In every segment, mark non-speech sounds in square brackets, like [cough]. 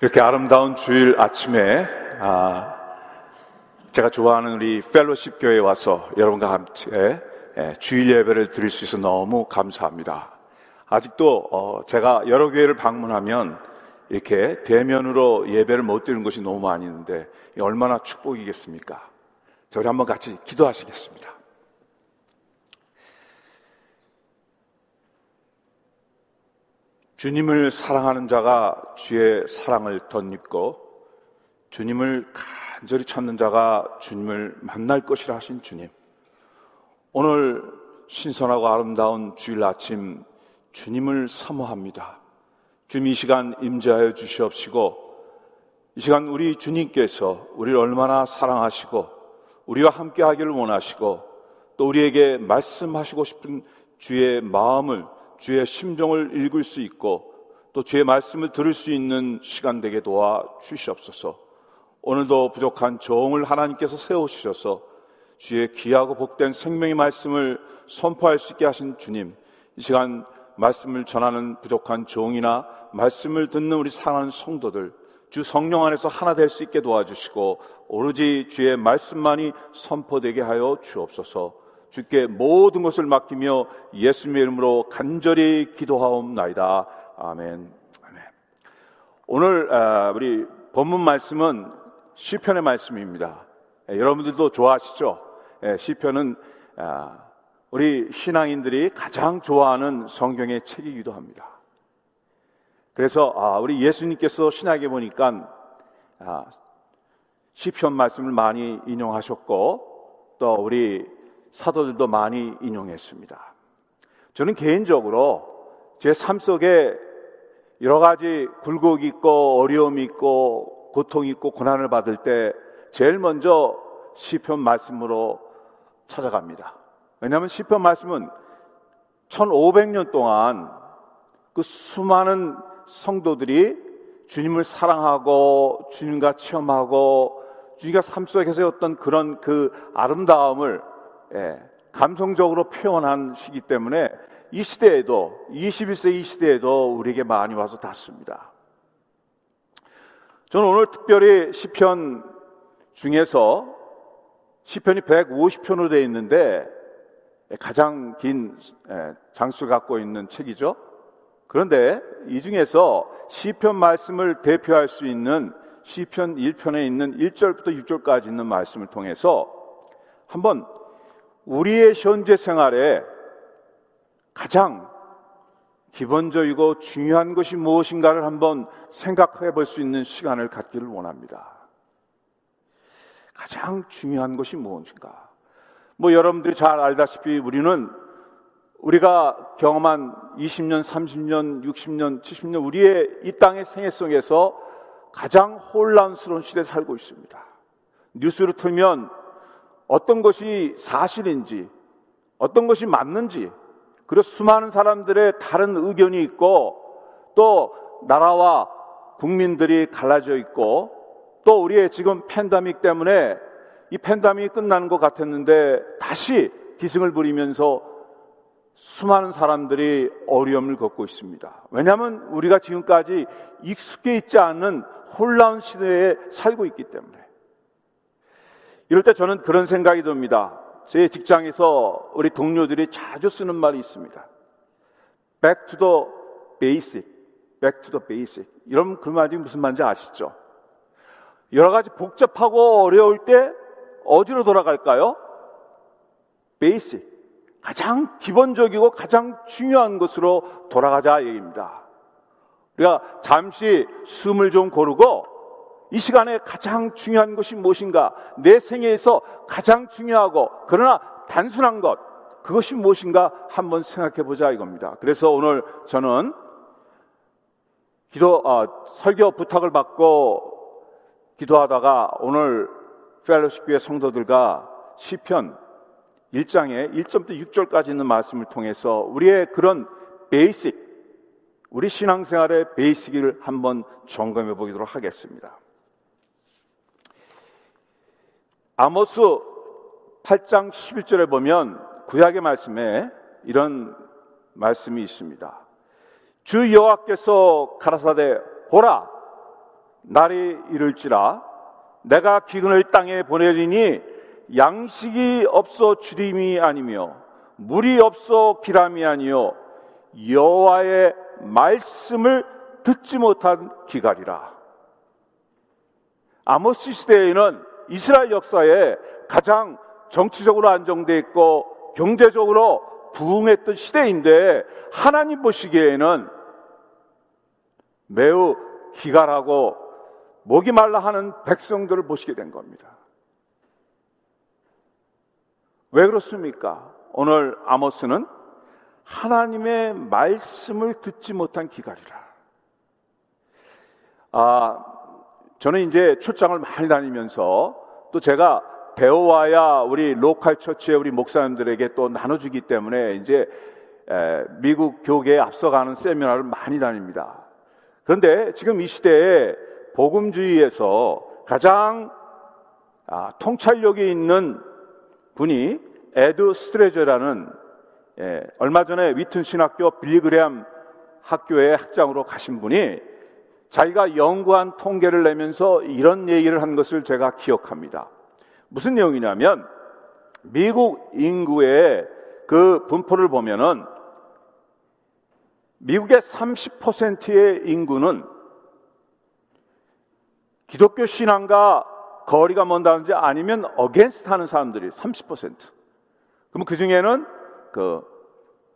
이렇게 아름다운 주일 아침에 아, 제가 좋아하는 우리 펠로십 교회에 와서 여러분과 함께 예, 주일 예배를 드릴 수 있어 너무 감사합니다. 아직도 어, 제가 여러 교회를 방문하면 이렇게 대면으로 예배를 못 드리는 것이 너무 많이 있는데 얼마나 축복이겠습니까? 자, 우리 한번 같이 기도하시겠습니다. 주님을 사랑하는 자가 주의 사랑을 덧입고 주님을 간절히 찾는 자가 주님을 만날 것이라 하신 주님. 오늘 신선하고 아름다운 주일 아침 주님을 사모합니다. 주님 이 시간 임재하여 주시옵시고 이 시간 우리 주님께서 우리를 얼마나 사랑하시고 우리와 함께 하기를 원하시고 또 우리에게 말씀하시고 싶은 주의 마음을 주의 심정을 읽을 수 있고 또 주의 말씀을 들을 수 있는 시간 되게 도와 주시옵소서. 오늘도 부족한 정을 하나님께서 세우셔서 주의 귀하고 복된 생명의 말씀을 선포할 수 있게 하신 주님, 이 시간 말씀을 전하는 부족한 종이나 말씀을 듣는 우리 사랑하는 성도들, 주 성령 안에서 하나 될 수 있게 도와주시고 오로지 주의 말씀만이 선포되게 하여 주옵소서. 주께 모든 것을 맡기며 예수님의 이름으로 간절히 기도하옵나이다. 아멘. 아멘. 오늘 아, 우리 본문 말씀은 시편의 말씀입니다. 예, 여러분들도 좋아하시죠? 예, 시편은 아, 우리 신앙인들이 가장 좋아하는 성경의 책이기도 합니다. 그래서 아, 우리 예수님께서 신학에 보니까 시편 말씀을 많이 인용하셨고 또 우리 사도들도 많이 인용했습니다. 저는 개인적으로 제 삶 속에 여러 가지 굴곡이 있고 어려움이 있고 고통이 있고 고난을 받을 때 제일 먼저 시편 말씀으로 찾아갑니다. 왜냐하면 시편 말씀은 1500년 동안 그 수많은 성도들이 주님을 사랑하고 주님과 체험하고 주님과 삶 속에서 어떤 그런 그 아름다움을 예, 감성적으로 표현한 시기 때문에 이 시대에도 21세 이 시대에도 우리에게 많이 와서 닿습니다. 저는 오늘 특별히 시편 중에서 시편이 150편으로 되어 있는데 가장 긴 예, 장수를 갖고 있는 책이죠. 그런데 이 중에서 시편 말씀을 대표할 수 있는 시편 1편에 있는 1절부터 6절까지 있는 말씀을 통해서 한번 우리의 현재 생활에 가장 기본적이고 중요한 것이 무엇인가를 한번 생각해 볼 수 있는 시간을 갖기를 원합니다. 가장 중요한 것이 무엇인가? 뭐 여러분들이 잘 알다시피 우리는 우리가 경험한 20년, 30년, 60년, 70년 우리의 이 땅의 생애 속에서 가장 혼란스러운 시대에 살고 있습니다. 뉴스를 틀면 어떤 것이 사실인지, 어떤 것이 맞는지, 그리고 수많은 사람들의 다른 의견이 있고, 또 나라와 국민들이 갈라져 있고, 또 우리의 지금 팬데믹 때문에 이 팬데믹이 끝나는 것 같았는데 다시 기승을 부리면서 수많은 사람들이 어려움을 겪고 있습니다. 왜냐하면 우리가 지금까지 익숙해 있지 않은 혼란 시대에 살고 있기 때문에. 이럴 때 저는 그런 생각이 듭니다. 제 직장에서 우리 동료들이 자주 쓰는 말이 있습니다. Back to the basic. Back to the basic. 이런 그 말이 무슨 말인지 아시죠? 여러 가지 복잡하고 어려울 때 어디로 돌아갈까요? basic. 가장 기본적이고 가장 중요한 것으로 돌아가자 얘기입니다. 우리가 잠시 숨을 좀 고르고 이 시간에 가장 중요한 것이 무엇인가? 내 생애에서 가장 중요하고 그러나 단순한 것 그것이 무엇인가 한번 생각해 보자 이겁니다. 그래서 오늘 저는 기도 어, 설교 부탁을 받고 기도하다가 오늘 펠로시 교회 성도들과 시편 1장에 1절부터 6절까지 있는 말씀을 통해서 우리의 그런 베이식 우리 신앙생활의 베이식을 한번 점검해 보도록 하겠습니다. 아모스 8장 11절에 보면 구약의 말씀에 이런 말씀이 있습니다. 주 여호와께서 가라사대 보라 날이 이를지라 내가 기근을 땅에 보내리니 양식이 없어 주림이 아니며 물이 없어 기람이 아니요 여호와의 말씀을 듣지 못한 기갈이라. 아모스 시대에는 이스라엘 역사에 가장 정치적으로 안정돼 있고 경제적으로 부흥했던 시대인데 하나님 보시기에는 매우 기갈하고 목이 말라 하는 백성들을 보시게 된 겁니다. 왜 그렇습니까? 오늘 아모스는 하나님의 말씀을 듣지 못한 기갈이라. 아, 저는 이제 출장을 많이 다니면서 또 제가 배워와야 우리 로컬 처치의 우리 목사님들에게 또 나눠주기 때문에 이제 미국 교계에 앞서가는 세미나를 많이 다닙니다. 그런데 지금 이 시대에 복음주의에서 가장 아, 통찰력이 있는 분이 에드 스트레저라는 예, 얼마 전에 위튼 신학교 빌리그레암 학교의 학장으로 가신 분이 자기가 연구한 통계를 내면서 이런 얘기를 한 것을 제가 기억합니다. 무슨 내용이냐면 미국 인구의 그 분포를 보면은 미국의 30%의 인구는 기독교 신앙과 거리가 먼다든지 아니면 against 하는 사람들이 30%. 그럼 그 중에는 그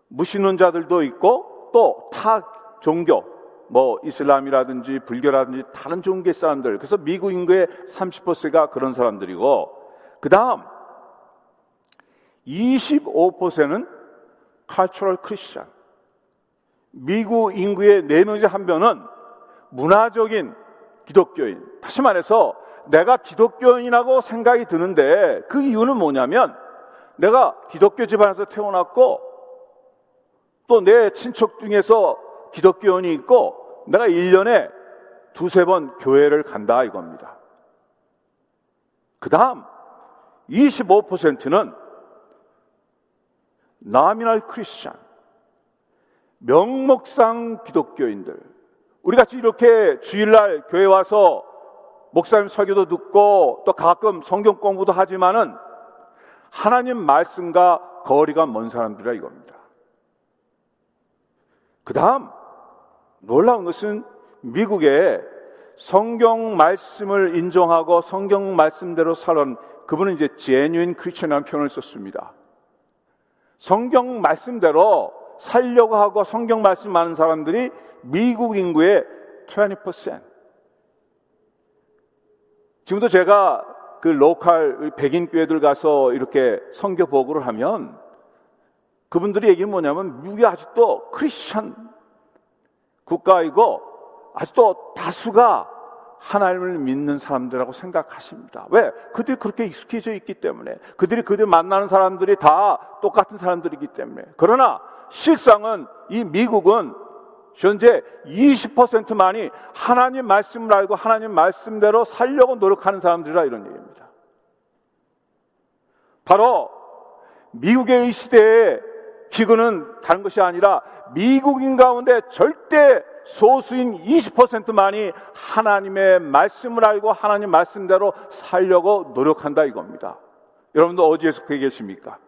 무신론자들도 있고 또 타 종교, 뭐 이슬람이라든지 불교라든지 다른 종교의 사람들. 그래서 미국 인구의 30%가 그런 사람들이고 그 다음 25%는 cultural Christian. 미국 인구의 4명 중 1 명은 문화적인 기독교인. 다시 말해서 내가 기독교인이라고 생각이 드는데 그 이유는 뭐냐면 내가 기독교 집안에서 태어났고 또 내 친척 중에서 기독교인이 있고 내가 1년에 두세 번 교회를 간다 이겁니다. 그 다음 25%는 나미날 크리스찬 명목상 기독교인들 우리 같이 이렇게 주일날 교회 와서 목사님 설교도 듣고 또 가끔 성경 공부도 하지만은 하나님 말씀과 거리가 먼 사람들이라 이겁니다. 그 다음, 놀라운 것은 미국에 성경 말씀을 인정하고 성경 말씀대로 살은 그분은 이제 genuine Christian이라는 표현을 썼습니다. 성경 말씀대로 살려고 하고 성경 말씀 많은 사람들이 미국 인구의 20%. 지금도 제가 그 로컬 백인 교회들 가서 이렇게 선교 보고를 하면 그분들이 얘기는 뭐냐면 미국이 아직도 크리스천 국가이고 아직도 다수가 하나님을 믿는 사람들이라고 생각하십니다. 왜? 그들이 그렇게 익숙해져 있기 때문에. 그들이 그들 만나는 사람들이 다 똑같은 사람들이기 때문에. 그러나 실상은 이 미국은 현재 20%만이 하나님 말씀을 알고 하나님 말씀대로 살려고 노력하는 사람들이라 이런 얘기입니다. 바로 미국의 이 시대의 기근은 다른 것이 아니라 미국인 가운데 절대 소수인 20%만이 하나님의 말씀을 알고 하나님 말씀대로 살려고 노력한다 이겁니다. 여러분도 어디에 속해 계십니까?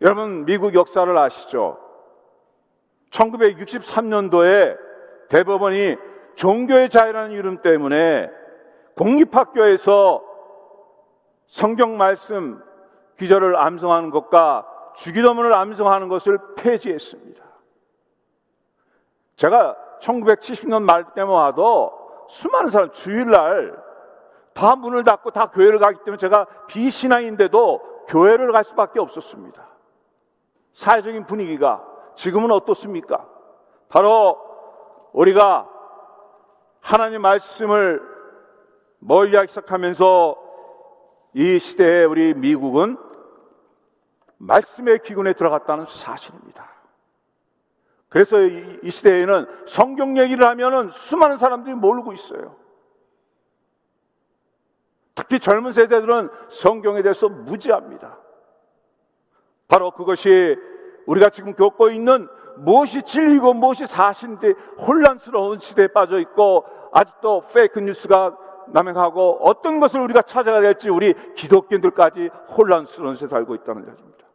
여러분 미국 역사를 아시죠? 1963년도에 대법원이 종교의 자유라는 이름 때문에 공립학교에서 성경 말씀 기절을 암송하는 것과 주기도문을 암송하는 것을 폐지했습니다. 제가 1970년 말 때만 와도 수많은 사람 주일날 다 문을 닫고 다 교회를 가기 때문에 제가 비신앙인데도 교회를 갈 수밖에 없었습니다. 사회적인 분위기가 지금은 어떻습니까? 바로 우리가 하나님 말씀을 멀리 하기 시작하면서 이 시대에 우리 미국은 말씀의 기근에 들어갔다는 사실입니다. 그래서 이, 시대에는 성경 얘기를 하면은 수많은 사람들이 모르고 있어요. 특히 젊은 세대들은 성경에 대해서 무지합니다. 바로 그것이 우리가 지금 겪고 있는 무엇이 진리고 무엇이 사실인데 혼란스러운 시대에 빠져 있고 아직도 페이크 뉴스가 남행하고 어떤 것을 우리가 찾아야 될지 우리 기독교인들까지 혼란스러운 세상에 살고 있다는 것입니다.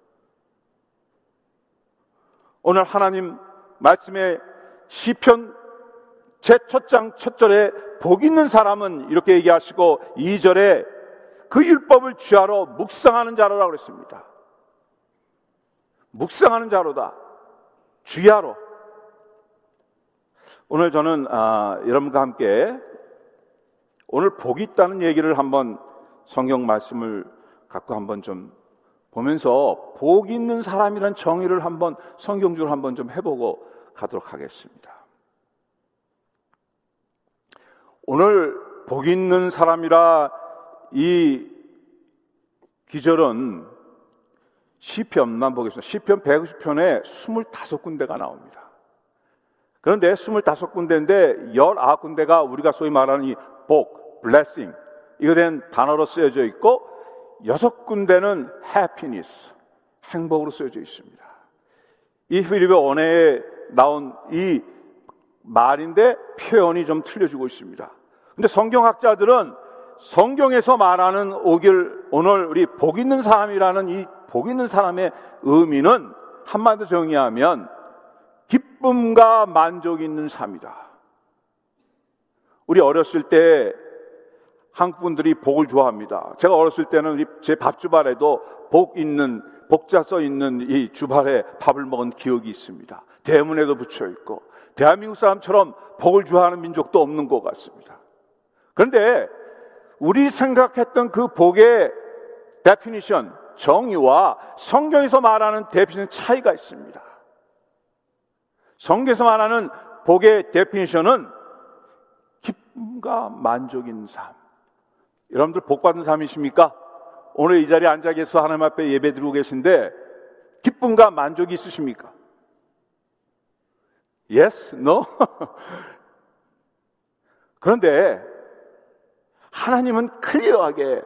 오늘 하나님 말씀에 시편 제1장 장 첫절에 복 있는 사람은 이렇게 얘기하시고 2절에 그 율법을 취하러 묵상하는 자로라고 그랬습니다. 묵상하는 자로다. 주야로. 오늘 저는 아, 여러분과 함께 오늘 복이 있다는 얘기를 한번 성경 말씀을 갖고 한번 좀 보면서 복 있는 사람이란 정의를 한번 성경적으로 한번 좀 해보고 가도록 하겠습니다. 오늘 복 있는 사람이라 이 기절은 시편만 보겠습니다. 시편 150편에 25군데가 나옵니다. 그런데 25군데인데 19군데가 우리가 소위 말하는 이 복, blessing 이거 된 단어로 쓰여져 있고 여섯 군데는 happiness, 행복으로 쓰여져 있습니다. 이 히브리어 원어에 나온 이 말인데 표현이 좀 틀려지고 있습니다. 근데 성경학자들은 성경에서 말하는 오길 오늘 우리 복 있는 사람이라는 이 복 있는 사람의 의미는 한마디로 정의하면 기쁨과 만족이 있는 삶이다. 우리 어렸을 때 한국 분들이 복을 좋아합니다. 제가 어렸을 때는 제 밥 주발에도 복 있는 복자 써 있는 이 주발에 밥을 먹은 기억이 있습니다. 대문에도 붙여 있고 대한민국 사람처럼 복을 좋아하는 민족도 없는 것 같습니다. 그런데 우리 생각했던 그 복의 definition, 정의와 성경에서 말하는 definition 차이가 있습니다. 성경에서 말하는 복의 definition은 기쁨과 만족인 삶. 여러분들 복 받은 삶이십니까? 오늘 이 자리에 앉아 계서 하나님 앞에 예배 드리고 계신데 기쁨과 만족이 있으십니까? Yes? No? [laughs] 그런데 하나님은 클리어하게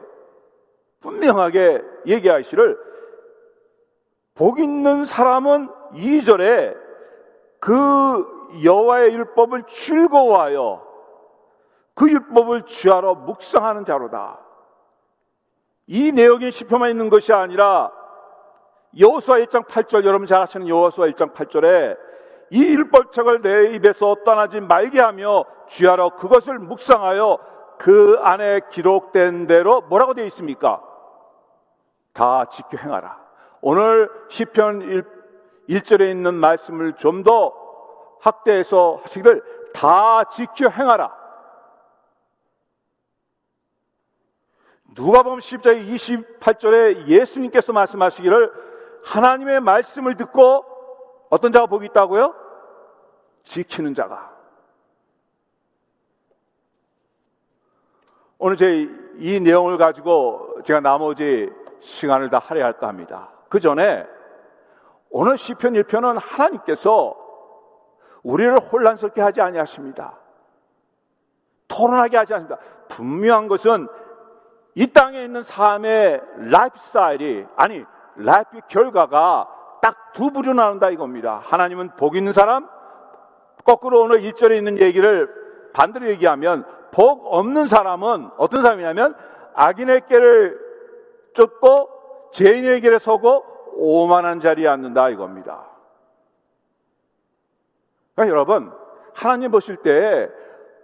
분명하게 얘기하시를 복 있는 사람은 2절에 그 여호와의 율법을 즐거워하여 그 율법을 취하러 묵상하는 자로다. 이 내용이 시표만 있는 것이 아니라 여호수아 1장 8절 여러분 잘 아시는 여호수아 1장 8절에 이 율법책을 내 입에서 떠나지 말게 하며 취하러 그것을 묵상하여 그 안에 기록된 대로 뭐라고 되어 있습니까? 다 지켜 행하라. 오늘 시편 1, 절에 있는 말씀을 좀 더 확대해서 하시기를 다 지켜 행하라. 누가 보면 10장 28절에 예수님께서 말씀하시기를 하나님의 말씀을 듣고 어떤 자가 복이 있다고요? 지키는 자가. 오늘 제 이 내용을 가지고 제가 나머지 시간을 다 할애할까 합니다. 그 전에 오늘 시편 1편은 하나님께서 우리를 혼란스럽게 하지 아니하십니다. 혼돈하게 하지 않습니다. 분명한 것은 이 땅에 있는 삶의 라이프 스타일이 아니 life 결과가 딱 두 부류 나눈다 이겁니다. 하나님은 복 있는 사람, 거꾸로 오늘 1절에 있는 얘기를 반대로 얘기하면 복 없는 사람은 어떤 사람이냐면 악인의 깨를 쫓고 죄인의 길에 서고 오만한 자리에 앉는다 이겁니다. 그러니까 여러분 하나님 보실 때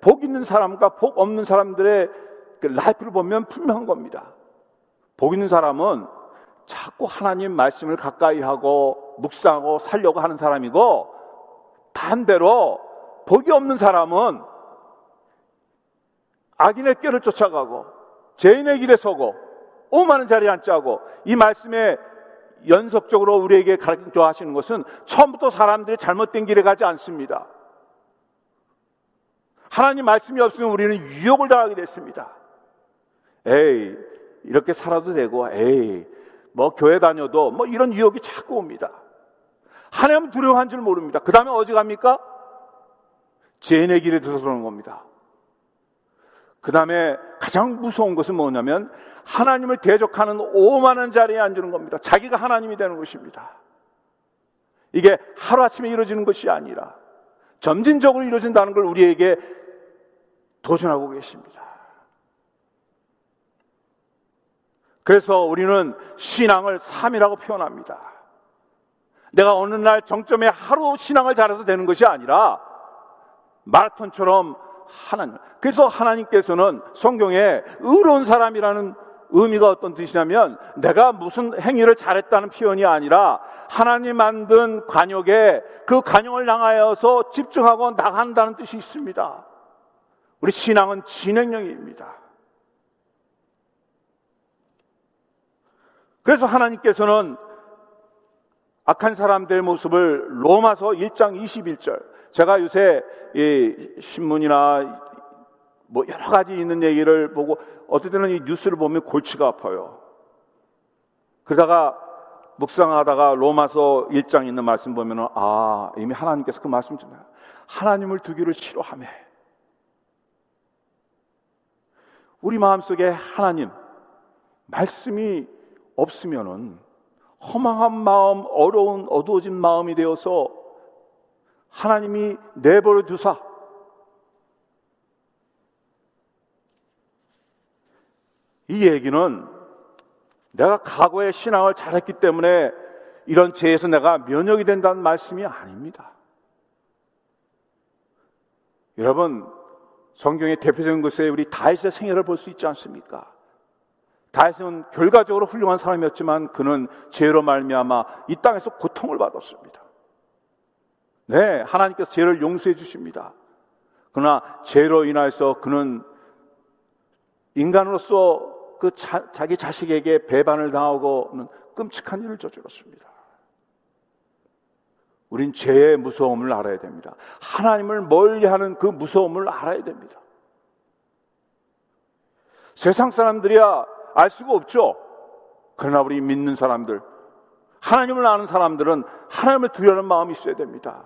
복 있는 사람과 복 없는 사람들의 그 라이프를 보면 분명한 겁니다. 복 있는 사람은 자꾸 하나님 말씀을 가까이 하고 묵상하고 살려고 하는 사람이고 반대로 복이 없는 사람은 악인의 꾀를 쫓아가고 죄인의 길에 서고 오만한 자리에 앉자고 이 말씀에 연속적으로 우리에게 가르쳐 하시는 것은 처음부터 사람들이 잘못된 길에 가지 않습니다. 하나님 말씀이 없으면 우리는 유혹을 당하게 됐습니다. 에이, 이렇게 살아도 되고, 에이, 뭐 교회 다녀도 뭐 이런 유혹이 자꾸 옵니다. 하나님 두려워한 줄 모릅니다. 그 다음에 어디 갑니까? 죄인의 길에 들어서는 겁니다. 그 다음에 가장 무서운 것은 뭐냐면 하나님을 대적하는 오만한 자리에 앉는 겁니다. 자기가 하나님이 되는 것입니다. 이게 하루아침에 이루어지는 것이 아니라 점진적으로 이루어진다는 걸 우리에게 도전하고 계십니다. 그래서 우리는 신앙을 삶이라고 표현합니다. 내가 어느 날 정점에 하루 신앙을 잘해서 되는 것이 아니라 마라톤처럼 하나님. 그래서 하나님께서는 성경에 의로운 사람이라는 의미가 어떤 뜻이냐면 내가 무슨 행위를 잘했다는 표현이 아니라 하나님 만든 관역에 그 관역을 향하여서 집중하고 나간다는 뜻이 있습니다. 우리 신앙은 진행형입니다. 그래서 하나님께서는 악한 사람들의 모습을 로마서 1장 21절. 제가 요새 이 신문이나 뭐 여러 가지 있는 얘기를 보고 어떨 때는 이 뉴스를 보면 골치가 아파요. 그러다가 묵상하다가 로마서 1장 있는 말씀 보면은 아 이미 하나님께서 그 말씀 좀 하나님을 두기를 싫어하며 우리 마음속에 하나님 말씀이 없으면은 허망한 마음, 어려운 어두워진 마음이 되어서 하나님이 내버려 두사 이 얘기는 내가 과거에 신앙을 잘했기 때문에 이런 죄에서 내가 면역이 된다는 말씀이 아닙니다. 여러분, 성경의 대표적인 것에 우리 다윗의 생애를 볼 수 있지 않습니까? 다윗은 결과적으로 훌륭한 사람이었지만 그는 죄로 말미암아 이 땅에서 고통을 받았습니다. 네, 하나님께서 죄를 용서해 주십니다. 그러나 죄로 인하여서 그는 인간으로서 그 자, 자기 자식에게 배반을 당하고는 끔찍한 일을 저질렀습니다. 우린 죄의 무서움을 알아야 됩니다. 하나님을 멀리하는 그 무서움을 알아야 됩니다. 세상 사람들이야 알 수가 없죠. 그러나 우리 믿는 사람들, 하나님을 아는 사람들은 하나님을 두려는 마음이 있어야 됩니다.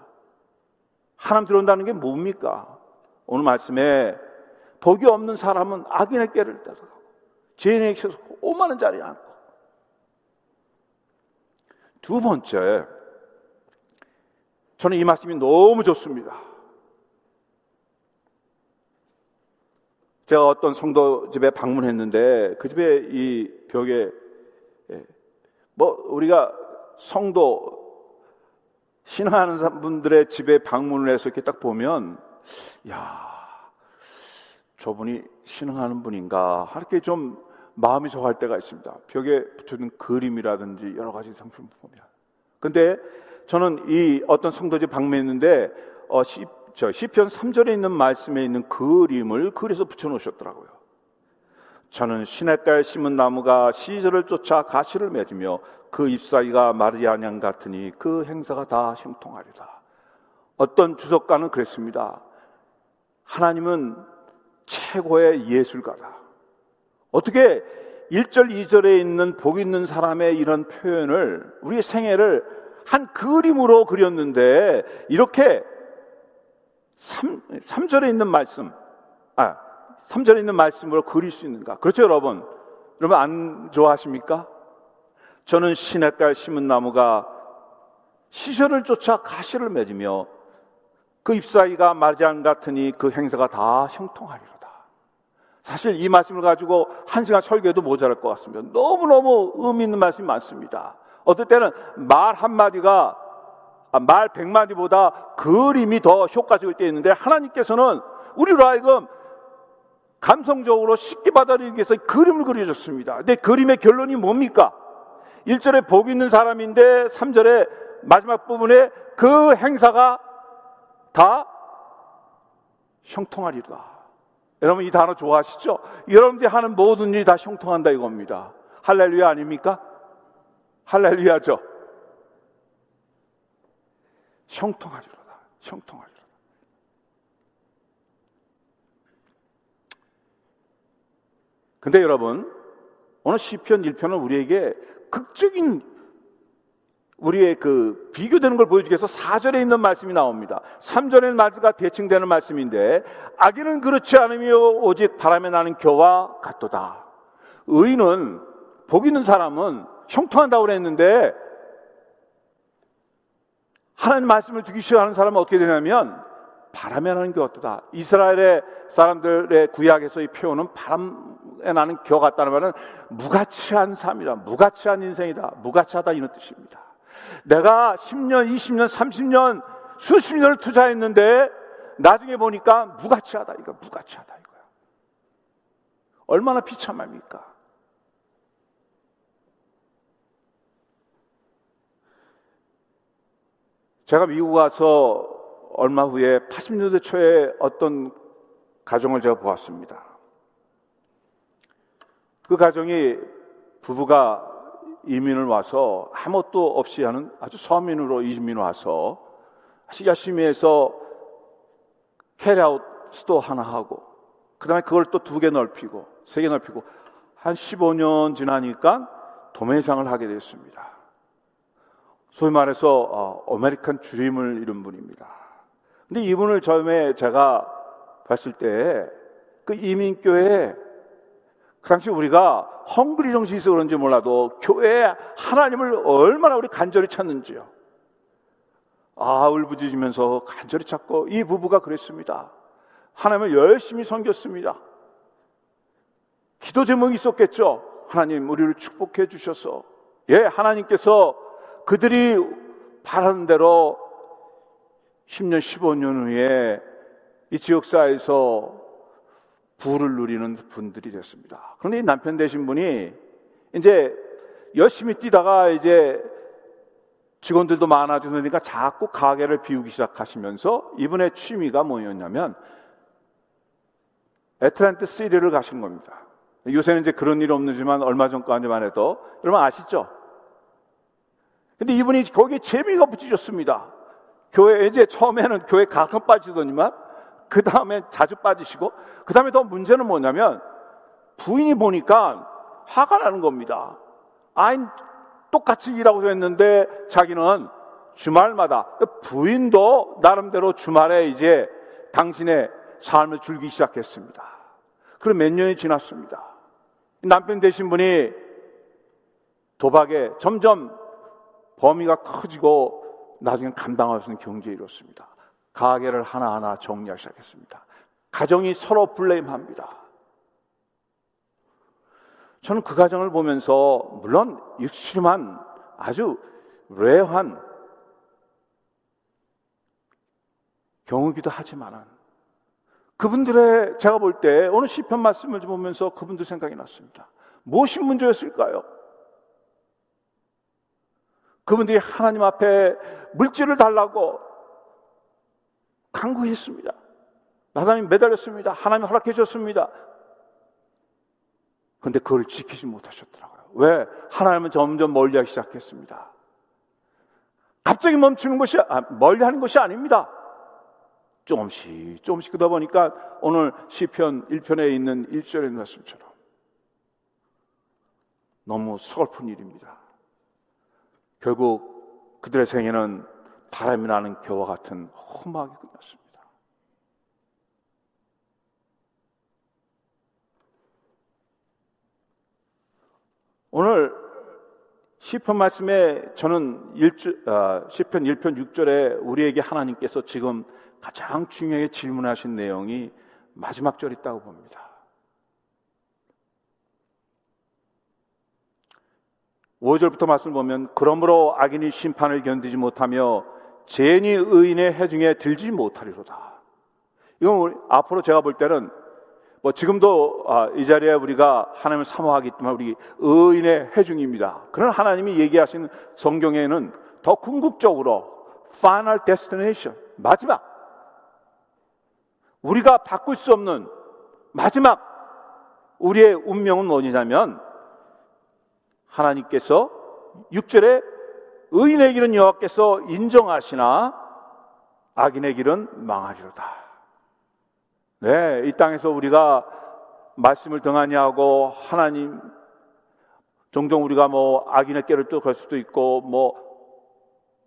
하나님 들어온다는 게 뭡니까? 오늘 말씀에 복이 없는 사람은 악인의 깨를 따서 죄인에게 서 오만한 자리에 앉고 두 번째 저는 이 말씀이 너무 좋습니다. 제가 어떤 성도 집에 방문했는데 그 집에 이 벽에 예, 뭐 우리가 성도 신앙하는 분들의 집에 방문을 해서 이렇게 딱 보면, 야, 저분이 신앙하는 분인가? 이렇게 좀 마음이 저할 때가 있습니다. 벽에 붙어있는 그림이라든지 여러 가지 상품 보면. 근데 저는 이 어떤 성도집 방문했는데, 어, 시, 저 시편 3절에 있는 말씀에 있는 그림을 그려서 붙여 놓으셨더라고요. 저는 시냇가에 심은 나무가 시절을 쫓아 가시를 맺으며 그 잎사귀가 마르지 아니한 같으니 그 행사가 다 형통하리다. 어떤 주석가는 그랬습니다. 하나님은 최고의 예술가다. 어떻게 1절, 2절에 있는 복 있는 사람의 이런 표현을 우리 생애를 한 그림으로 그렸는데 이렇게 3, 3절에 있는 말씀, 아, 3절에 있는 말씀으로 그릴 수 있는가? 그렇죠, 여러분? 여러분 안 좋아하십니까? 저는 시냇가에 심은 나무가 시절을 쫓아 가시를 맺으며 그 잎사귀가 마르지 같으니 그 행사가 다 형통하리로다. 사실 이 말씀을 가지고 한 시간 설교도 모자랄 것 같습니다. 너무너무 의미 있는 말씀이 많습니다. 어떨 때는 말 한마디가 아, 말 백마디보다 그림이 더 효과적일 때 있는데 하나님께서는 우리로 하여금 감성적으로 쉽게 받아들이기 위해서 그림을 그려줬습니다. 근데 그림의 결론이 뭡니까? 1절에 복 있는 사람인데 3절에 마지막 부분에 그 행사가 다 형통하리라. 여러분 이 단어 좋아하시죠? 여러분들이 하는 모든 일이 다 형통한다 이겁니다. 할렐루야 아닙니까? 할렐루야죠. 형통하리로다. 형통하리로다. 근데 여러분 오늘 시편 1편은 우리에게 극적인 우리의 그 비교되는 걸 보여주기 위해서 4절에 있는 말씀이 나옵니다. 3절에 있는 말씀과 대칭되는 말씀인데 악인은 그렇지 않으며 오직 바람에 나는 겨와 같도다. 의인은 복 있는 사람은 형통한다고 그랬는데 하나님 말씀을 듣기 싫어하는 사람은 어떻게 되냐면 바람에 나는 겨 같다. 이스라엘의 사람들의 구약에서 이 표현은 바람에 나는 겨 같다는 말은 무가치한 삶이다. 무가치한 인생이다. 무가치하다 이런 뜻입니다. 내가 10년, 20년, 30년, 수십 년을 투자했는데 나중에 보니까 무가치하다. 이거 무가치하다 이거야. 얼마나 비참합니까? 제가 미국 와서 얼마 후에 80년대 초에 어떤 가정을 제가 보았습니다. 그 가정이 부부가 이민을 와서 아무것도 없이 하는 아주 서민으로 이민 와서 열심히 해서 carryout store 하나 하고 그 다음에 그걸 또 두 개 넓히고 세 개 넓히고 한 15년 지나니까 도매상을 하게 됐습니다. 소위 말해서 어, American Dream을 이룬 분입니다. 근데 이분을 처음에 제가 봤을 때 그 이민교회 그 당시 우리가 헝그리 정신이 있어 그런지 몰라도 교회에 하나님을 얼마나 우리 간절히 찾는지요. 아, 울부짖으면서 간절히 찾고 이 부부가 그랬습니다. 하나님을 열심히 섬겼습니다. 기도 제목이 있었겠죠. 하나님, 우리를 축복해 주셔서. 예, 하나님께서 그들이 바라는 대로 10년, 15년 후에 이 지역사회에서 부를 누리는 분들이 됐습니다. 그런데 이 남편 되신 분이 이제 열심히 뛰다가 이제 직원들도 많아지니까 자꾸 가게를 비우기 시작하시면서 이분의 취미가 뭐였냐면 애틀랜트 시리를 가신 겁니다. 요새는 이제 그런 일 없는지만 얼마 전까지만 해도 여러분 아시죠? 근데 이분이 거기에 재미가 붙이셨습니다. 교회 이제 처음에는 교회 가끔 빠지더니만 그 다음에 자주 빠지시고 그 다음에 더 문제는 뭐냐면 부인이 보니까 화가 나는 겁니다. 아이 똑같이 일하고 했는데 자기는 주말마다 부인도 나름대로 주말에 이제 당신의 삶을 줄기 시작했습니다. 그럼 몇 년이 지났습니다. 남편 되신 분이 도박에 점점 범위가 커지고 나중에 감당할 수 있는 경제에 이뤘습니다. 가게를 하나하나 정리하기 시작했습니다. 가정이 서로 블레임합니다. 저는 그 가정을 보면서 물론 육심한 아주 레한 경우기도 하지만은 그분들의 제가 볼때 오늘 시편 말씀을 보면서 그분들 생각이 났습니다. 무엇이 문제였을까요? 그분들이 하나님 앞에 물질을 달라고 강구했습니다. 하나님 매달렸습니다. 하나님 허락해 줬습니다. 그런데 그걸 지키지 못하셨더라고요. 왜? 하나님은 점점 멀리 하기 시작했습니다. 갑자기 멈추는 것이 아, 멀리 하는 것이 아닙니다. 조금씩 조금씩 그러다 보니까 오늘 시편 1편에 있는 1절의 말씀처럼 너무 서글픈 일입니다. 결국 그들의 생애는 바람이 나는 겨와 같은 험하게 끝났습니다. 오늘 시편 말씀에 저는 1주, 어, 시편 1편 6절에 우리에게 하나님께서 지금 가장 중요하게 질문하신 내용이 마지막 절 있다고 봅니다. 5절부터 말씀을 보면 그러므로 악인이 심판을 견디지 못하며 죄인이 의인의 해중에 들지 못하리로다. 이건 앞으로 제가 볼 때는 뭐 지금도 아, 이 자리에 우리가 하나님을 사모하기 때문에 우리 의인의 해중입니다. 그런 하나님이 얘기하신 성경에는 더 궁극적으로 final destination 마지막 우리가 바꿀 수 없는 마지막 우리의 운명은 뭐냐면 하나님께서 6절에 의인의 길은 여호와께서 인정하시나 악인의 길은 망하리로다. 네, 이 땅에서 우리가 말씀을 등한히 하고 하나님 종종 우리가 뭐 악인의 길을 또 갈 수도 있고 뭐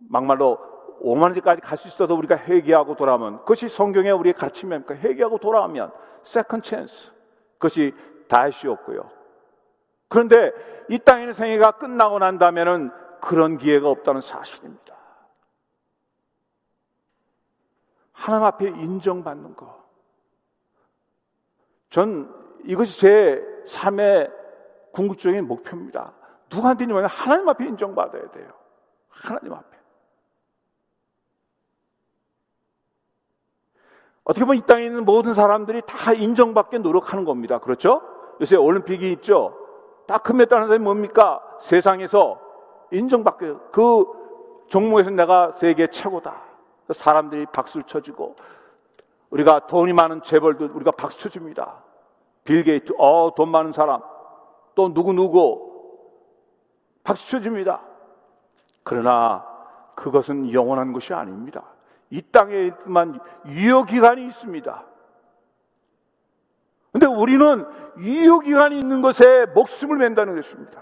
막말로 오만리까지 갈 수 있어도 우리가 회개하고 돌아오면 그것이 성경의 우리의 가르침입니까? 회개하고 돌아오면 second chance 그것이 다시였고요. 그런데 이 땅의 생애가 끝나고 난다면은 그런 기회가 없다는 사실입니다. 하나님 앞에 인정받는 거. 전 이것이 제 삶의 궁극적인 목표입니다. 누구한테 인정받냐? 하나님 앞에 인정받아야 돼요. 하나님 앞에. 어떻게 보면 이 땅에 있는 모든 사람들이 다 인정받게 노력하는 겁니다. 그렇죠? 요새 올림픽이 있죠? 딱 금메달하는 사람이 뭡니까? 세상에서 인정받게, 그 종목에서 내가 세계 최고다. 사람들이 박수를 쳐주고, 우리가 돈이 많은 재벌도 우리가 박수 쳐줍니다. 빌 게이트, 어, 돈 많은 사람. 또 누구 누구. 박수 쳐줍니다. 그러나 그것은 영원한 것이 아닙니다. 이 땅에만 유효 기간이 있습니다. 근데 우리는 유효기간이 있는 것에 목숨을 맨다는 것입니다.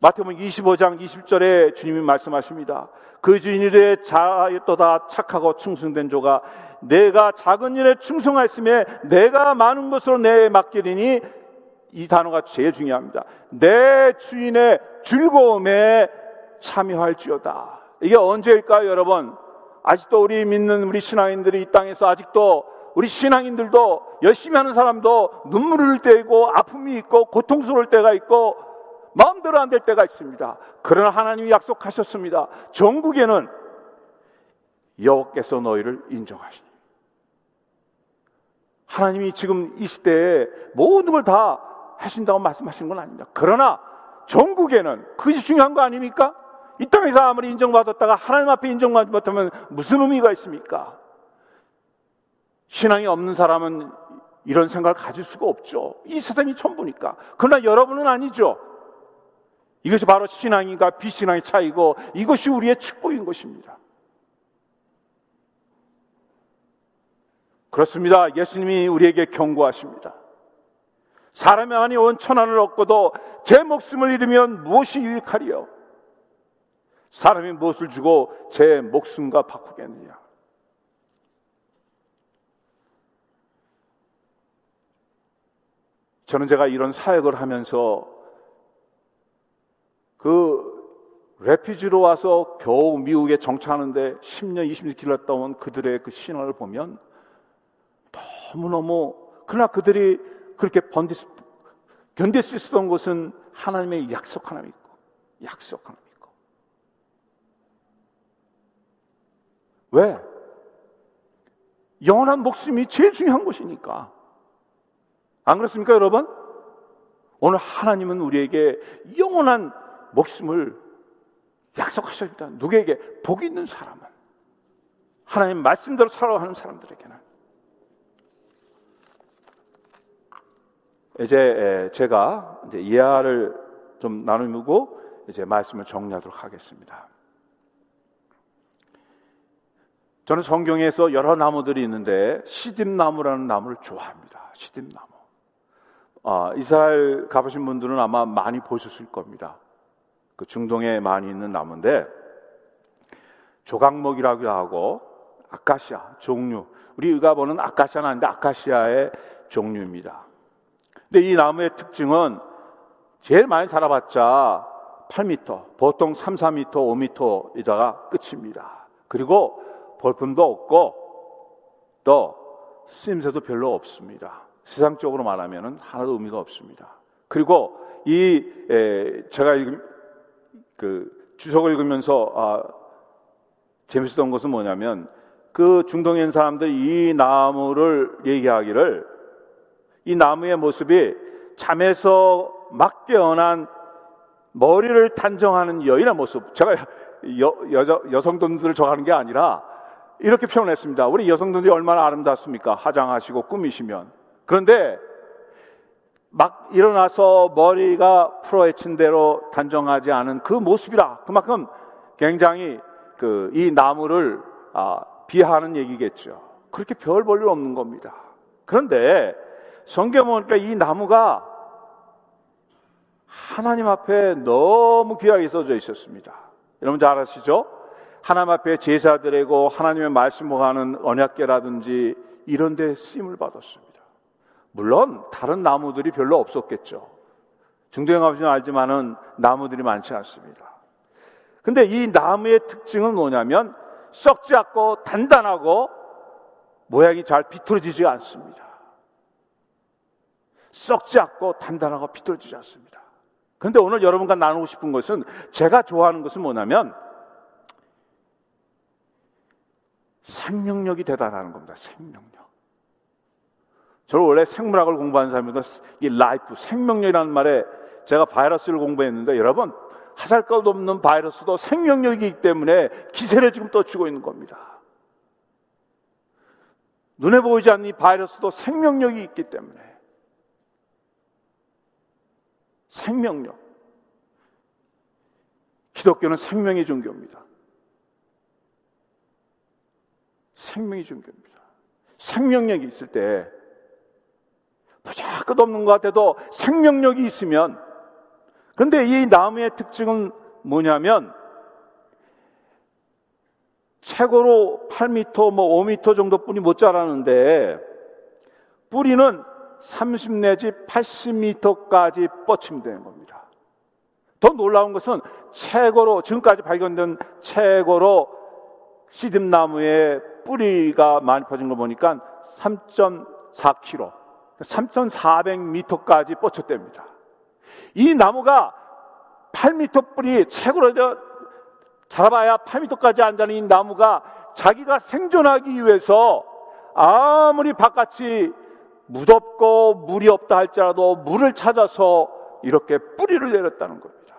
마태복음 25장 20절에 주님이 말씀하십니다. 그 주인이래 자였도다 착하고 충성된 조가 내가 작은 일에 충성하였음에 내가 많은 것으로 내 맡기리니 이 단어가 제일 중요합니다. 내 주인의 즐거움에 참여할지어다. 이게 언제일까요, 여러분? 아직도 우리 믿는 우리 신앙인들이 이 땅에서 아직도 우리 신앙인들도 열심히 하는 사람도 눈물을 흘릴 때 있고 아픔이 있고 고통스러울 때가 있고 마음대로 안 될 때가 있습니다. 그러나 하나님이 약속하셨습니다. 전국에는 여호께서 너희를 인정하시니. 하나님이 지금 이 시대에 모든 걸 다 하신다고 말씀하시는 건 아닙니다. 그러나 전국에는 그것이 중요한 거 아닙니까? 이 땅에서 아무리 인정받았다가 하나님 앞에 인정받지 못하면 무슨 의미가 있습니까? 신앙이 없는 사람은 이런 생각을 가질 수가 없죠. 이 세상이 전부니까. 그러나 여러분은 아니죠. 이것이 바로 신앙인과 비신앙의 차이고 이것이 우리의 축복인 것입니다. 그렇습니다. 예수님이 우리에게 경고하십니다. 사람의 안이 온 천안을 얻고도 제 목숨을 잃으면 무엇이 유익하리요? 사람이 무엇을 주고 제 목숨과 바꾸겠느냐? 저는 제가 이런 사역을 하면서 그 레피지로 와서 겨우 미국에 정착하는데 10년, 20년 길렀다 온 그들의 그 신화를 보면 너무너무 그러나 그들이 그렇게 번디 견딜 수 있었던 것은 하나님의 약속 하나 믿고 약속 하나 믿고 왜? 영원한 목숨이 제일 중요한 것이니까 안 그렇습니까 여러분? 오늘 하나님은 우리에게 영원한 목숨을 약속하셨습니다 누구에게 복 있는 사람은 하나님 말씀대로 살아가는 사람들에게는 이제 제가 이제 이해를 좀 나누고 이제 말씀을 정리하도록 하겠습니다. 저는 성경에서 여러 나무들이 있는데 시딥나무라는 나무를 좋아합니다. 시딥나무. 아, 이스라엘 가보신 분들은 아마 많이 보셨을 겁니다. 그 중동에 많이 있는 나무인데 조각목이라고 하고 아카시아 종류. 우리가 보는 아카시아는 아닌데 아카시아의 종류입니다. 근데 이 나무의 특징은 제일 많이 자라봤자 8m, 보통 3, 4m, 5m이다가 끝입니다. 그리고 볼품도 없고 또 쓰임새도 별로 없습니다. 세상적으로 말하면 하나도 의미가 없습니다. 그리고 이 에, 제가 읽은 그 주석을 읽으면서 아, 재밌었던 것은 뭐냐면 그 중동에 있는 사람들이 이 나무를 얘기하기를 이 나무의 모습이 잠에서 막 깨어난 머리를 단정하는 여인의 모습. 제가 여, 여자, 여성분들을 좋아하는 게 아니라 이렇게 표현했습니다. 우리 여성분들이 얼마나 아름답습니까? 화장하시고 꾸미시면. 그런데 막 일어나서 머리가 풀어헤친 대로 단정하지 않은 그 모습이라 그만큼 굉장히 그 이 나무를 아, 비하하는 얘기겠죠. 그렇게 별 볼일 없는 겁니다. 그런데 성경 보니까 이 나무가 하나님 앞에 너무 귀하게 써져 있었습니다. 여러분 잘 아시죠? 하나님 앞에 제사드리고 하나님의 말씀을 하는 언약계라든지 이런 데 쓰임을 받았습니다. 물론 다른 나무들이 별로 없었겠죠. 중도에 가보시면 알지만은 나무들이 많지 않습니다. 근데 이 나무의 특징은 뭐냐면 썩지 않고 단단하고 모양이 잘 비틀어지지 않습니다. 썩지 않고 단단하고 비틀어지지 않습니다. 그런데 오늘 여러분과 나누고 싶은 것은 제가 좋아하는 것은 뭐냐면 생명력이 대단하는 겁니다. 생명력. 저는 원래 생물학을 공부하는 사람입니다. 이 라이프, 생명력이라는 말에 제가 바이러스를 공부했는데 여러분 하살 것 없는 바이러스도 생명력이기 때문에 기세를 지금 떠치고 있는 겁니다. 눈에 보이지 않는 이 바이러스도 생명력이 있기 때문에 생명력. 기독교는 생명의 종교입니다. 생명의 종교입니다. 생명력이 있을 때 부자 끝 없는 것 같아도 생명력이 있으면 근데 이 나무의 특징은 뭐냐면 최고로 8m, 뭐 5m 정도 뿐이 못 자라는데 뿌리는 30 내지 80m까지 뻗치면 되는 겁니다. 더 놀라운 것은 최고로 지금까지 발견된 최고로 시듬나무의 뿌리가 많이 퍼진 거 보니까 3.4km, 3,400m까지 뻗쳤답니다. 이 나무가 8m 뿌리 최고로 자라봐야 8m까지 앉아있는 이 나무가 자기가 생존하기 위해서 아무리 바깥이 무덥고 물이 없다 할지라도 물을 찾아서 이렇게 뿌리를 내렸다는 겁니다.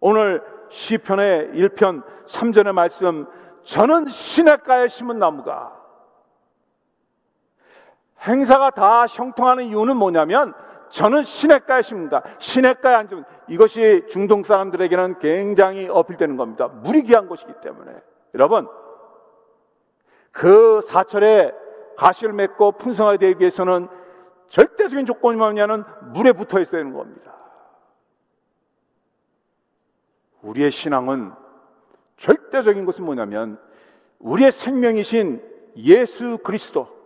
오늘 시편의 1편 3절의 말씀 저는 시냇가에 심은 나무가 행사가 다 형통하는 이유는 뭐냐면 저는 시냇가에 심는다. 시냇가에 앉으면 이것이 중동 사람들에게는 굉장히 어필되는 겁니다. 물이 귀한 곳이기 때문에. 여러분, 그 사철에 가시를 맺고 풍성하게 되기 위해서는 절대적인 조건이 뭐냐면 물에 붙어 있어야 되는 겁니다. 우리의 신앙은 절대적인 것은 뭐냐면 우리의 생명이신 예수 그리스도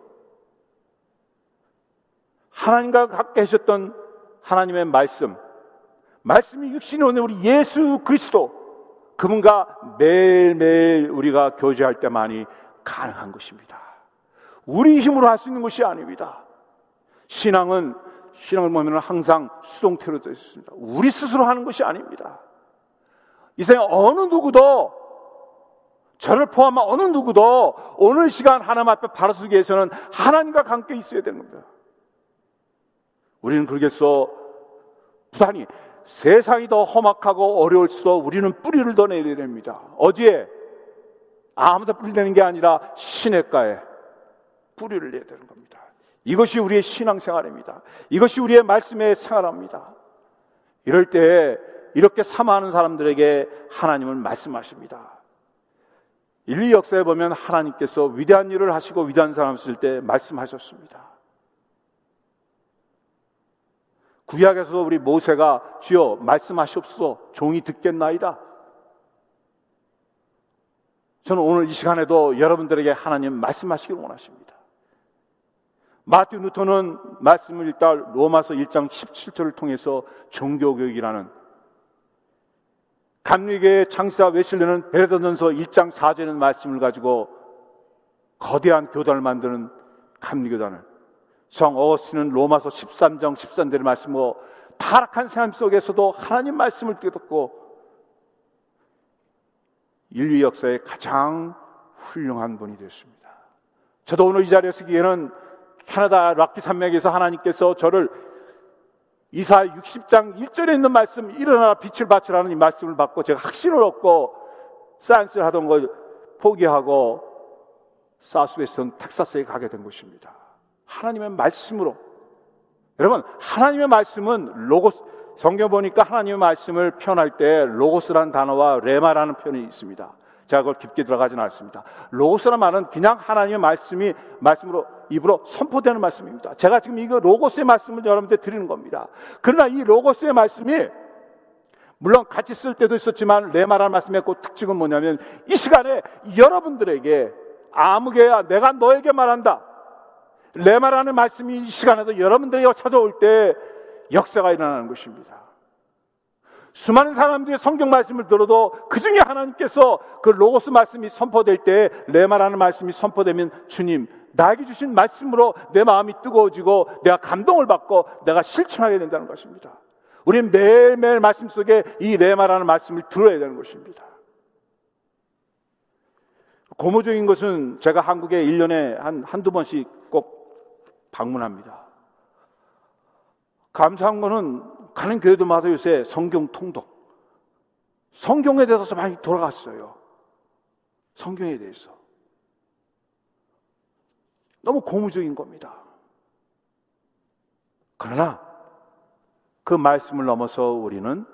하나님과 함께 하셨던 하나님의 말씀 말씀이 육신이 오는 우리 예수 그리스도 그분과 매일매일 우리가 교제할 때만이 가능한 것입니다. 우리 힘으로 할 수 있는 것이 아닙니다. 신앙은 신앙을 보면 항상 수동태로 되어 있습니다. 우리 스스로 하는 것이 아닙니다. 이 세상 어느 누구도 저를 포함한 어느 누구도 오늘 시간 하나님 앞에 바로 서기 위해서는 하나님과 함께 있어야 되는 겁니다. 우리는 그러겠어 부단히 세상이 더 험악하고 어려울수록 우리는 뿌리를 더 내려야 됩니다. 어디에? 아무도 뿌리 내는 게 아니라 시냇가에 뿌리를 내야 되는 겁니다. 이것이 우리의 신앙생활입니다. 이것이 우리의 말씀의 생활입니다. 이럴 때 이렇게 사모하는 사람들에게 하나님은 말씀하십니다. 인류 역사에 보면 하나님께서 위대한 일을 하시고 위대한 사람 쓸 때 말씀하셨습니다. 구약에서도 우리 모세가 주여 말씀하시옵소서 종이 듣겠나이다. 저는 오늘 이 시간에도 여러분들에게 하나님 말씀하시길 원하십니다. 마틴 루터는 말씀을 읽다 로마서 1장 17절을 통해서 종교교육이라는 감리교의 창사 웨슬리는 베레던전서 1장 4절의 말씀을 가지고 거대한 교단을 만드는 감리교단을 성 어거스는 로마서 13장 13절의 말씀으로 타락한 삶 속에서도 하나님 말씀을 듣고 인류 역사의 가장 훌륭한 분이 되었습니다. 저도 오늘 이 자리에 서기에는 캐나다 락키 산맥에서 하나님께서 저를 이사야 60장 1절에 있는 말씀 일어나 빛을 발하라는 이 말씀을 받고 제가 확신을 얻고 science를 하던 걸 포기하고 Southwestern 텍사스에 가게 된 것입니다. 하나님의 말씀으로 여러분 하나님의 말씀은 로고스 성경 보니까 하나님의 말씀을 표현할 때 로고스라는 단어와 레마라는 표현이 있습니다. 제가 그걸 깊게 들어가지는 않습니다. 로고스라는 말은 그냥 하나님의 말씀이 말씀으로 입으로 선포되는 말씀입니다. 제가 지금 이거 로고스의 말씀을 여러분들 드리는 겁니다. 그러나 이 로고스의 말씀이 물론 같이 쓸 때도 있었지만 레마라는 말씀의 그 특징은 뭐냐면 이 시간에 여러분들에게 아무개야 내가 너에게 말한다. 레마라는 말씀이 이 시간에도 여러분들에게 찾아올 때 역사가 일어나는 것입니다. 수많은 사람들이 성경 말씀을 들어도 그 중에 하나님께서 그 로고스 말씀이 선포될 때 레마라는 말씀이 선포되면 주님 나에게 주신 말씀으로 내 마음이 뜨거워지고 내가 감동을 받고 내가 실천하게 된다는 것입니다. 우리는 매일매일 말씀 속에 이 레마라는 말씀을 들어야 되는 것입니다. 고무적인 것은 제가 한국에 1년에 한, 한두 번씩 꼭 방문합니다. 감사한 거는 가는 교회들마다 요새 성경 통독, 성경에 대해서 많이 돌아갔어요. 성경에 대해서. 너무 고무적인 겁니다. 그러나 그 말씀을 넘어서 우리는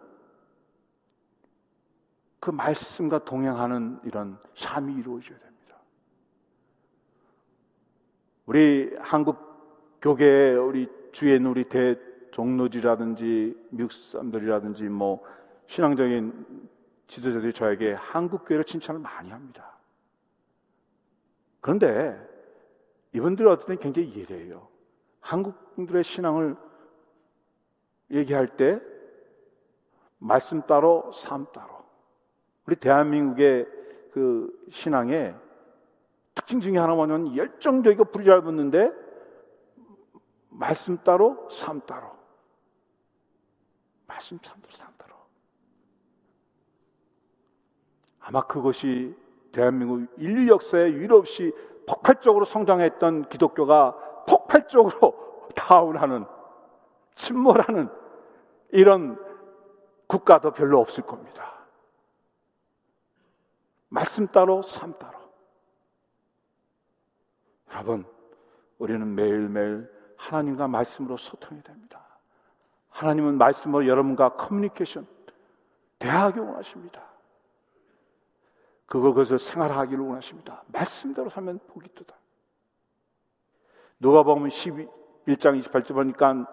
그 말씀과 동행하는 이런 삶이 이루어져야 됩니다. 우리 한국 교계에 우리 있는 우리 대 종로지라든지 미국 사람들이라든지 뭐 신앙적인 지도자들이 저에게 한국 교회를 칭찬을 많이 합니다. 그런데 이분들이 어떤 때 굉장히 예래해요. 한국 분들의 신앙을 얘기할 때 말씀 따로 삶 따로. 우리 대한민국의 그 신앙의 특징 중에 하나 뭐냐면 열정적이고 불이 잘 붙는데 말씀 따로 삶 따로. 말씀 참대로 산다로. 아마 그것이 대한민국 인류 역사에 유례 없이 폭발적으로 성장했던 기독교가 폭발적으로 [laughs] 다운하는 침몰하는 이런 국가도 별로 없을 겁니다. 말씀 따로 삶 따로. 여러분, 우리는 매일매일 하나님과 말씀으로 소통이 됩니다. 하나님은 말씀으로 여러분과 커뮤니케이션, 대화하기 원하십니다. 그것을 생활하기를 원하십니다. 말씀대로 살면 복이 뜨다. 누가 보면 12, 1장 28절 보니까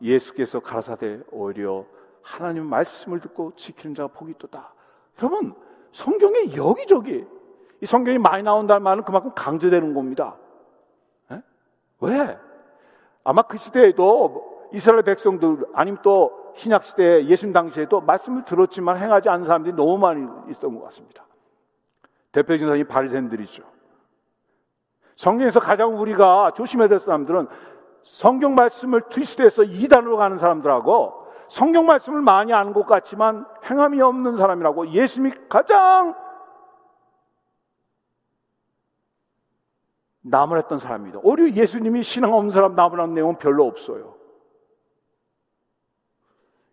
예수께서 가라사대 오히려 하나님 말씀을 듣고 지키는 자가 복이 뜨다. 여러분, 성경에 여기저기 이 성경이 많이 나온다는 말은 그만큼 강조되는 겁니다. 에? 왜? 아마 그 시대에도 이스라엘 백성들 아니면 또 신약 시대 예수님 당시에도 말씀을 들었지만 행하지 않은 사람들이 너무 많이 있었던 것 같습니다. 대표적인 사람이 바리새인들이죠. 성경에서 가장 우리가 조심해야 될 사람들은 성경 말씀을 트위스트해서 이단으로 가는 사람들하고 성경 말씀을 많이 아는 것 같지만 행함이 없는 사람이라고 예수님이 가장 나무랬던 사람입니다. 오히려 예수님이 신앙 없는 사람 나무라는 내용은 별로 없어요.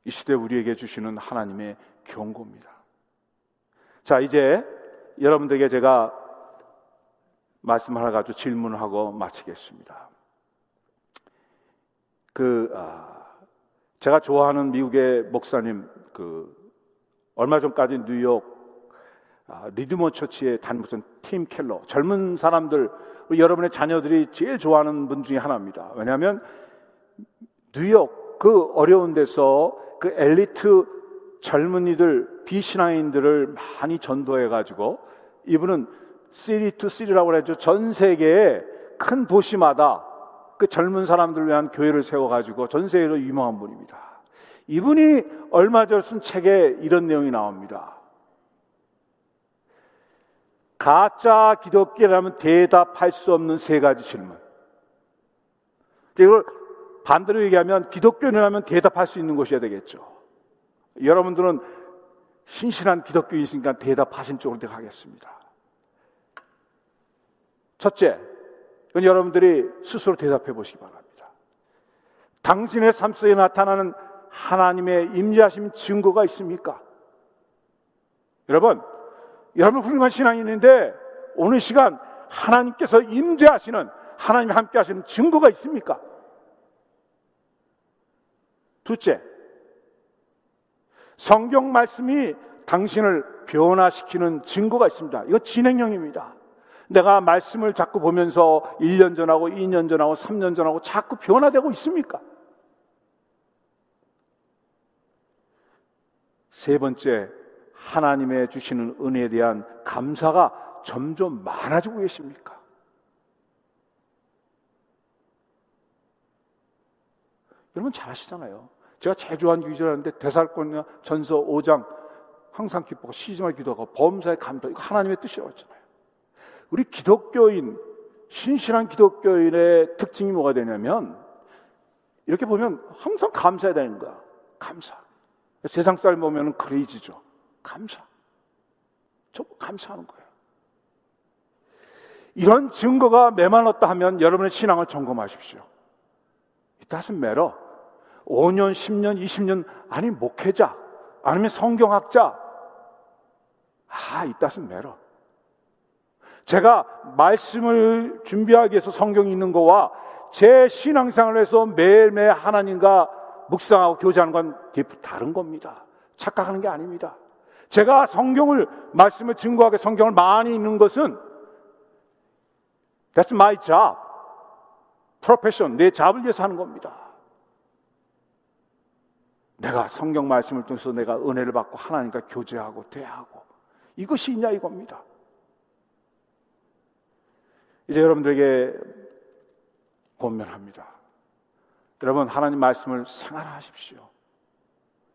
이 시대 우리에게 주시는 하나님의 경고입니다. 자, 이제 여러분들에게 제가 말씀 하나 가지고 질문을 하고 마치겠습니다. 그, 아, 제가 좋아하는 미국의 목사님, 그, 얼마 전까지 뉴욕 아, 리드모 처치의 단무선 팀 켈러, 젊은 사람들, 여러분의 자녀들이 제일 좋아하는 분 중에 하나입니다. 왜냐하면 뉴욕 그 어려운 데서 그 엘리트 젊은이들, 비신앙인들을 많이 전도해 가지고 이분은 City to City라고 그러죠. 전 세계의 큰 도시마다 그 젊은 사람들을 위한 교회를 세워 가지고 전 세계로 유명한 분입니다. 이분이 얼마 전 쓴 책에 이런 내용이 나옵니다. 가짜 기독교라면 대답할 수 없는 세 가지 질문. 이걸 반대로 얘기하면 기독교인이라면 대답할 수 있는 것이어야 되겠죠. 여러분들은 신실한 기독교이시니까 대답하신 쪽으로 가겠습니다. 첫째, 이건 여러분들이 스스로 대답해 보시기 바랍니다. 당신의 삶 속에 나타나는 하나님의 임재하심 증거가 있습니까? 여러분, 여러분 훌륭한 신앙인인데 오늘 시간 하나님께서 임재하시는 하나님 함께 하시는 증거가 있습니까? 둘째, 성경 말씀이 당신을 변화시키는 증거가 있습니다. 이거 진행형입니다. 내가 말씀을 자꾸 보면서 1년 전하고 2년 전하고 3년 전하고 자꾸 변화되고 있습니까? 세 번째, 하나님의 주시는 은혜에 대한 감사가 점점 많아지고 계십니까? 여러분 잘 아시잖아요. 제가 좋아하는 기절하는데 대살권이나 전서 5장 항상 기뻐하고 시지말 기도하고 범사에 감도 이거 하나님의 뜻이라고 했잖아요. 우리 기독교인 신실한 기독교인의 특징이 뭐가 되냐면 이렇게 보면 항상 감사해야 되는 거야. 감사. 세상 사람 보면 크레이지죠. 감사. 전부 감사하는 거예요. 이런 증거가 메말랐다 하면 여러분의 신앙을 점검하십시오. It doesn't matter. 5년, 10년, 20년, 아니, 목회자, 아니면 성경학자. 아, it doesn't matter. 제가 말씀을 준비하기 위해서 성경이 있는 거와 제 신앙생활에서 매일매일 하나님과 묵상하고 교제하는 건 다른 겁니다. 착각하는 게 아닙니다. 제가 성경을 말씀을 증거하게 성경을 많이 읽는 것은 That's my job. 프로페션, 내 잡을 위해서 하는 겁니다. 내가 성경 말씀을 통해서 내가 은혜를 받고 하나님과 교제하고 대하고 이것이 있냐 이겁니다. 이제 여러분들에게 권면합니다. 여러분 하나님 말씀을 생활하십시오.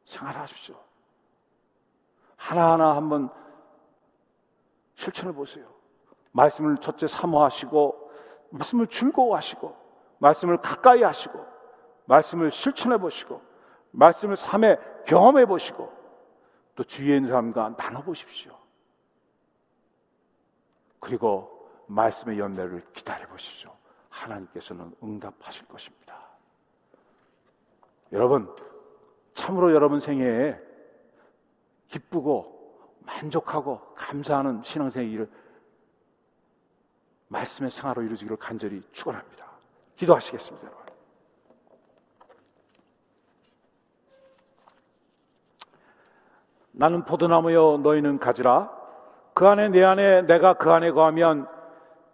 생활하십시오. 하나하나 한번 실천해 보세요. 말씀을 첫째 사모하시고 말씀을 즐거워하시고 말씀을 가까이 하시고 말씀을 실천해 보시고 말씀을 삶에 경험해 보시고 또 주위에 있는 사람과 나눠 보십시오. 그리고 말씀의 연례를 기다려 보십시오. 하나님께서는 응답하실 것입니다. 여러분, 참으로 여러분 생애에 기쁘고 만족하고 감사하는 신앙생의 일을 말씀의 생활로 이루어지기를 간절히 축원합니다. 기도하시겠습니다, 여러분. 나는 포도나무여 너희는 가지라 그 안에 내 안에 내가 그 안에 거하면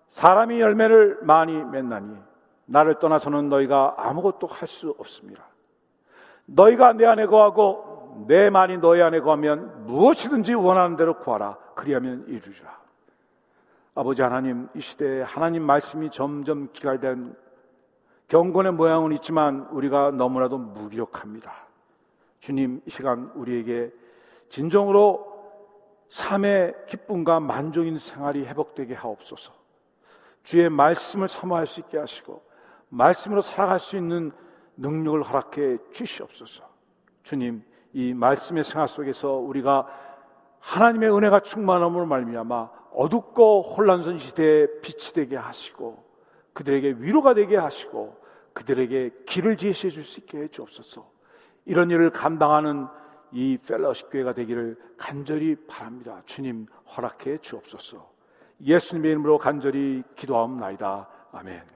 사람이 열매를 많이 맺나니 나를 떠나서는 너희가 아무것도 할 수 없습니다. 너희가 내 안에 거하고 내 말이 너희 안에 거하면 무엇이든지 원하는 대로 구하라 그리하면 이루리라. 아버지 하나님 이 시대에 하나님 말씀이 점점 기갈된 경건의 모양은 있지만 우리가 너무나도 무기력합니다. 주님 이 시간 우리에게 진정으로 삶의 기쁨과 만족인 생활이 회복되게 하옵소서. 주의 말씀을 사모할 수 있게 하시고 말씀으로 살아갈 수 있는 능력을 허락해 주시옵소서. 주님, 이 말씀의 생활 속에서 우리가 하나님의 은혜가 충만함으로 말미암아 어둡고 혼란스러운 시대에 빛이 되게 하시고 그들에게 위로가 되게 하시고 그들에게 길을 제시해 줄 수 있게 해 주옵소서. 이런 일을 감당하는 이 펠러십 교회가 되기를 간절히 바랍니다. 주님 허락해 주옵소서. 예수님의 이름으로 간절히 기도하옵나이다. 아멘.